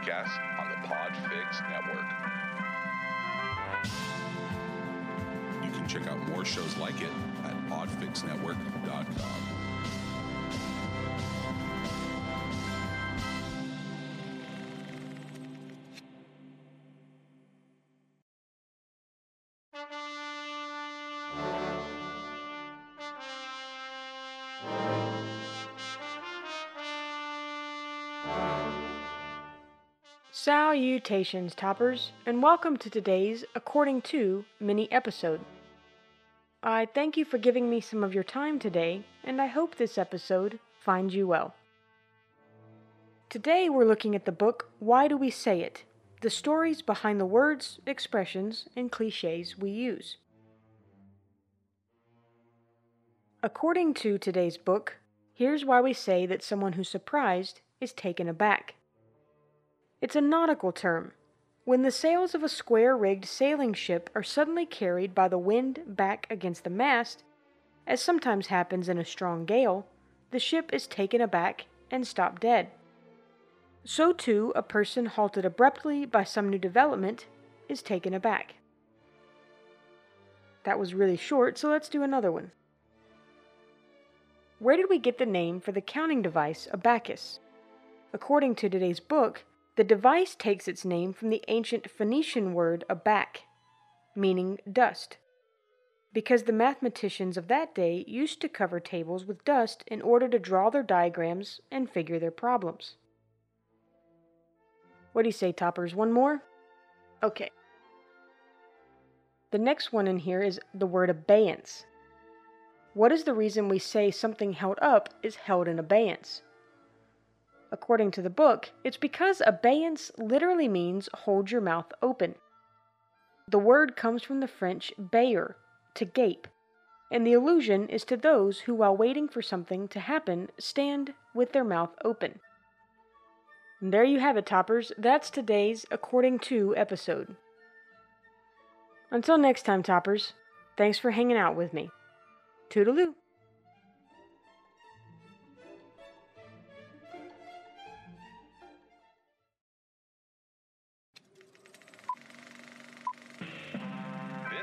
podcast on the Podfix Network. You can check out more shows like it at podfixnetwork.com. Salutations, toppers, and welcome to today's According to mini episode. I thank you for giving me some of your time today, and I hope this episode finds you well. Today we're looking at the book Why Do We Say It? The stories behind the words, expressions, and cliches we use. According to today's book, here's why we say that someone who's surprised is taken aback. It's a nautical term. When the sails of a square rigged sailing ship are suddenly carried by the wind back against the mast, as sometimes happens in a strong gale, the ship is taken aback and stopped dead. So too, a person halted abruptly by some new development is taken aback. That was really short, so let's do another one. Where did we get the name for the counting device abacus? According to today's book, the device takes its name from the ancient Phoenician word abac, meaning dust, because the mathematicians of that day used to cover tables with dust in order to draw their diagrams and figure their problems. What do you say, toppers? One more? Okay. The next one in here is the word abeyance. What is the reason we say something held up is held in abeyance? According to the book, it's because abeyance literally means hold your mouth open. The word comes from the French bayer, to gape, and the allusion is to those who, while waiting for something to happen, stand with their mouth open. And there you have it, toppers. That's today's According to episode. Until next time, toppers, thanks for hanging out with me. Toodaloo.